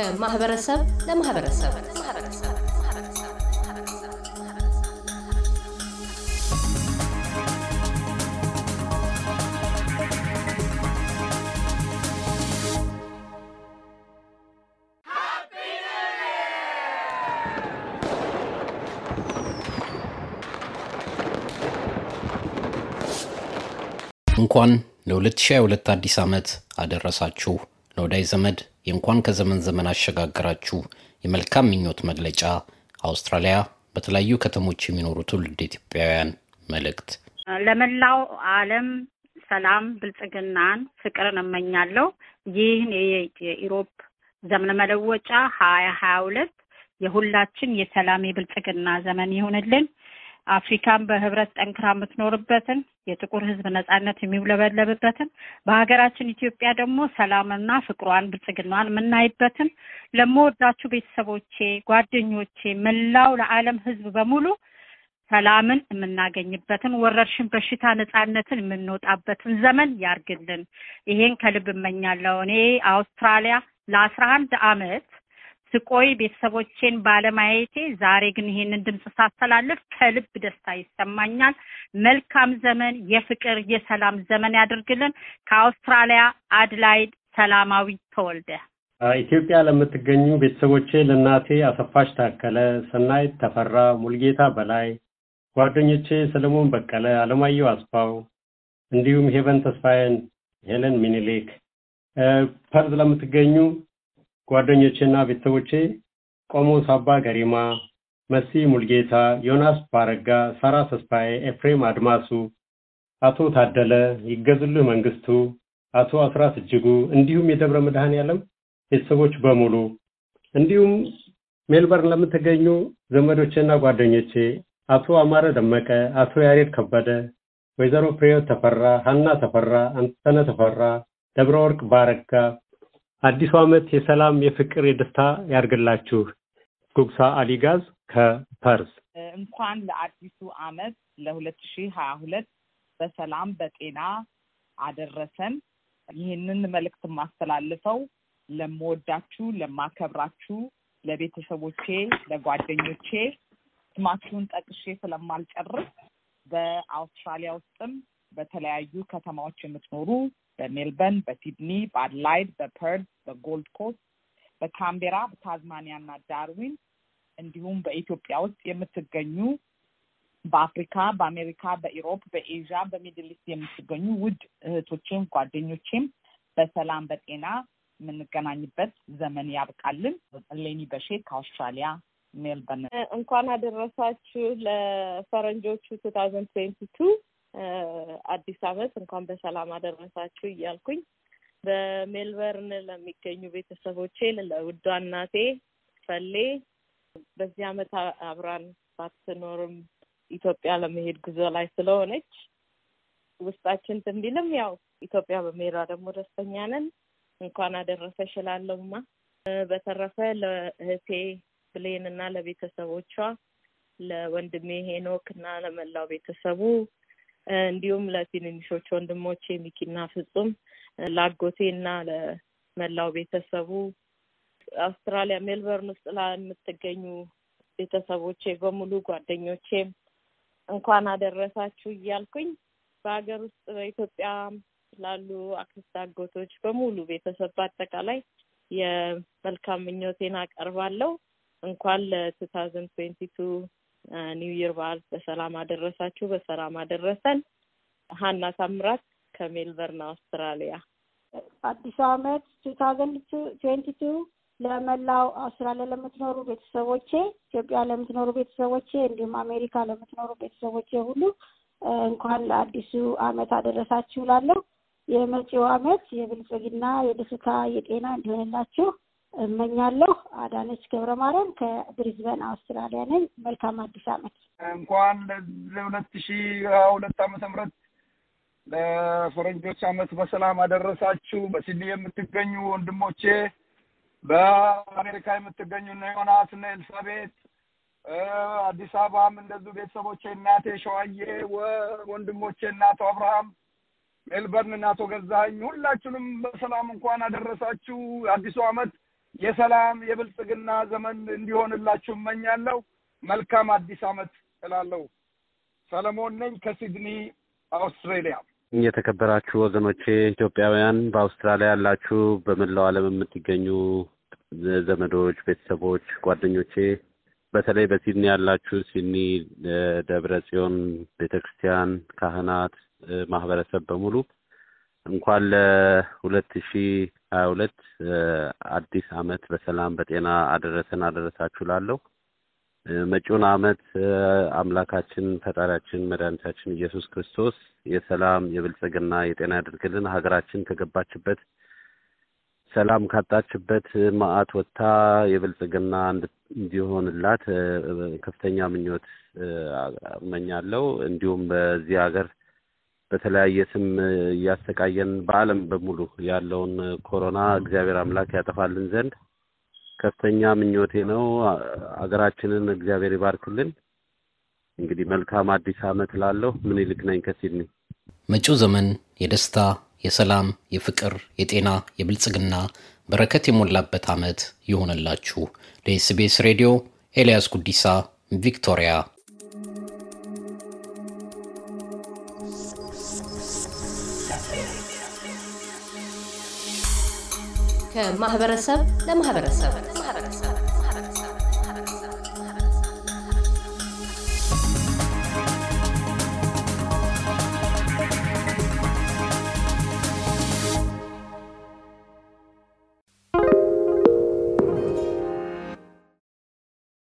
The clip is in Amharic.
ከማህበረሰብ ለማህበረሰብ እንኳን ለ2022 አዲስ ዓመት አደረሳችሁ። ለወዳጅ ዘመድ የእንኳን ከዘመን ዘመን አሸጋገራችሁ የመልካም ምኞት መግለጫ አውስትራሊያ በተለያዩ ከተሞች የሚኖሩ ትውልድ ኢትዮጵያውያን መልእክት። ለመላው ዓለም ሰላም፣ ብልጽግናን፣ ፍቅርን እመኛለሁ። ይህን የኢሮፕ ዘመን መለወጫ ሀያ ሀያ ሁለት የሁላችን የሰላም የብልጽግና ዘመን ይሁንልን። አፍሪካን በህብረት ጠንክራ የምትኖርበትን የጥቁር ሕዝብ ነጻነት የሚውለበለብበትን በሀገራችን ኢትዮጵያ ደግሞ ሰላምና ፍቅሯን ብልጽግናዋን የምናይበትን ለምወዳችሁ ቤተሰቦቼ፣ ጓደኞቼ፣ መላው ለዓለም ሕዝብ በሙሉ ሰላምን የምናገኝበትን ወረርሽን በሽታ ነጻነትን የምንወጣበትን ዘመን ያርግልን። ይሄን ከልብ እመኛለሁ። እኔ አውስትራሊያ ለአስራ አንድ አመት ስቆይ ቤተሰቦቼን ባለማየቴ ዛሬ ግን ይሄንን ድምፅ ሳስተላልፍ ከልብ ደስታ ይሰማኛል። መልካም ዘመን፣ የፍቅር የሰላም ዘመን ያድርግልን። ከአውስትራሊያ አድላይድ ሰላማዊ ተወልደ። ኢትዮጵያ ለምትገኙ ቤተሰቦቼ ለእናቴ አሰፋሽ ታከለ፣ ሰናይት ተፈራ፣ ሙልጌታ በላይ፣ ጓደኞቼ ሰለሞን በቀለ፣ አለማየሁ አስፋው እንዲሁም ሄቨን ተስፋዬን፣ ሄለን ሚኒሊክ ፐርዝ ለምትገኙ ጓደኞቼና ቤተሰቦቼ ቆሞስ አባ ገሪማ፣ መሲ ሙልጌታ፣ ዮናስ ባረጋ፣ ሳራ ተስፋዬ፣ ኤፍሬም አድማሱ፣ አቶ ታደለ ይገዙልህ መንግስቱ፣ አቶ አስራት እጅጉ እንዲሁም የደብረ መድኃኔዓለም ቤተሰቦች በሙሉ እንዲሁም ሜልበርን ለምትገኙ ዘመዶቼና ጓደኞቼ አቶ አማረ ደመቀ፣ አቶ ያሬድ ከበደ፣ ወይዘሮ ፍሬህይወት ተፈራ፣ ሀና ተፈራ፣ አንተነ ተፈራ፣ ደብረ ወርቅ ባረጋ አዲሱ ዓመት የሰላም የፍቅር የደስታ ያርግላችሁ። ጉግሳ አሊጋዝ ከፐርስ እንኳን ለአዲሱ ዓመት ለሁለት ሺህ ሀያ ሁለት በሰላም በጤና አደረሰን። ይህንን መልእክት የማስተላልፈው ለምወዳችሁ፣ ለማከብራችሁ፣ ለቤተሰቦቼ፣ ለጓደኞቼ ስማችሁን ጠቅሼ ስለማልጨርስ በአውስትራሊያ ውስጥም በተለያዩ ከተማዎች የምትኖሩ በሜልበርን፣ በሲድኒ፣ በአድላይድ፣ በፐርዝ፣ በጎልድ ኮስት፣ በካምቤራ፣ በታዝማኒያ እና ዳርዊን እንዲሁም በኢትዮጵያ ውስጥ የምትገኙ በአፍሪካ፣ በአሜሪካ፣ በኢሮፕ፣ በኤዥያ፣ በሚድል ኢስት የምትገኙ ውድ እህቶቼም ጓደኞቼም በሰላም በጤና የምንገናኝበት ዘመን ያብቃልን። ሌኒ በሼ ከአውስትራሊያ ሜልበርን። እንኳን አደረሳችሁ ለፈረንጆቹ two thousand twenty two አዲስ ዓመት እንኳን በሰላም አደረሳችሁ እያልኩኝ በሜልበርን ለሚገኙ ቤተሰቦቼ ለውዷ እናቴ ፈሌ በዚህ ዓመት አብራን ባትኖርም ኢትዮጵያ ለመሄድ ጉዞ ላይ ስለሆነች ውስጣችን እንትን ቢልም ያው ኢትዮጵያ በመሄዷ ደግሞ ደስተኛ ነን። እንኳን አደረሰሽ እላለሁማ። በተረፈ ለእህቴ ብሌን እና ለቤተሰቦቿ ለወንድሜ ሄኖክ እና ለመላው ቤተሰቡ እንዲሁም ለትንንሾች ወንድሞቼ ሚኪና ፍጹም ለአጎቴ እና ለመላው ቤተሰቡ አውስትራሊያ ሜልበርን ውስጥ ለምትገኙ ቤተሰቦቼ በሙሉ ጓደኞቼም እንኳን አደረሳችሁ እያልኩኝ በሀገር ውስጥ በኢትዮጵያ ላሉ አክስት አጎቶች በሙሉ ቤተሰብ በአጠቃላይ የመልካም ምኞቴን አቀርባለሁ። እንኳን ለ two thousand twenty two new year በዓል በሰላም አደረሳችሁ፣ በሰላም አደረሰን። ሀና ታምራት ከሜልበርን አውስትራሊያ። አዲሱ ዓመት two thousand twenty two ለመላው አውስትራሊያ ለምትኖሩ ቤተሰቦቼ፣ ኢትዮጵያ ለምትኖሩ ቤተሰቦቼ እንዲሁም አሜሪካ ለምትኖሩ ቤተሰቦቼ ሁሉ እንኳን ለአዲሱ ዓመት አደረሳችሁ እላለሁ። የመጪው ዓመት የብልጽግና፣ የደስታ፣ የጤና እንዲሆንላችሁ እመኛለሁ። አዳነች ገብረ ማርያም ከብሪዝበን አውስትራሊያ ነኝ። መልካም አዲስ ዓመት። እንኳን ለሁለት ሺ ሀያ ሁለት ዓመተ ምህረት ለፈረንጆች ዓመት በሰላም አደረሳችሁ። በሲድኒ የምትገኙ ወንድሞቼ፣ በአሜሪካ የምትገኙ እነ ዮናስ እነ ኤልሳቤጥ፣ አዲስ አበባም እንደዚሁ ቤተሰቦቼ፣ እናቴ ሸዋዬ፣ ወንድሞቼ፣ እናቶ አብርሃም ሜልበርን እና አቶ ገዛኸኝ ሁላችሁንም በሰላም እንኳን አደረሳችሁ። አዲሱ ዓመት የሰላም የብልጽግና ዘመን እንዲሆንላችሁ እመኛለሁ። መልካም አዲስ ዓመት እላለሁ። ሰለሞን ነኝ ከሲድኒ አውስትሬሊያ። የተከበራችሁ ወገኖቼ ኢትዮጵያውያን፣ በአውስትራሊያ ያላችሁ፣ በመላው ዓለም የምትገኙ ዘመዶች፣ ቤተሰቦች፣ ጓደኞቼ በተለይ በሲድኒ ያላችሁ ሲድኒ ደብረ ጽዮን ቤተ ክርስቲያን ካህናት፣ ማህበረሰብ በሙሉ እንኳን ለሁለት ሺ ሀያ ሁለት አዲስ ዓመት በሰላም በጤና አደረሰን አደረሳችሁ ላለሁ መጪውን ዓመት አምላካችን ፈጣሪያችን መድኃኒታችን ኢየሱስ ክርስቶስ የሰላም የብልጽግና የጤና ያደርግልን። ሀገራችን ከገባችበት ሰላም ካጣችበት መዓት ወጥታ የብልጽግና እንዲሆንላት ከፍተኛ ምኞት እመኛለሁ። እንዲሁም በዚህ ሀገር በተለያየ ስም እያሰቃየን በዓለም በሙሉ ያለውን ኮሮና እግዚአብሔር አምላክ ያጠፋልን ዘንድ ከፍተኛ ምኞቴ ነው። ሀገራችንን እግዚአብሔር ይባርክልን። እንግዲህ መልካም አዲስ ዓመት ላለሁ ምኒልክ ነኝ ከሲድኒ። መጪው ዘመን የደስታ፣ የሰላም፣ የፍቅር፣ የጤና፣ የብልጽግና በረከት የሞላበት ዓመት ይሆንላችሁ። ለኤስቢኤስ ሬዲዮ ኤልያስ ጉዲሳ ቪክቶሪያ። ከማህበረሰብ ለማህበረሰብ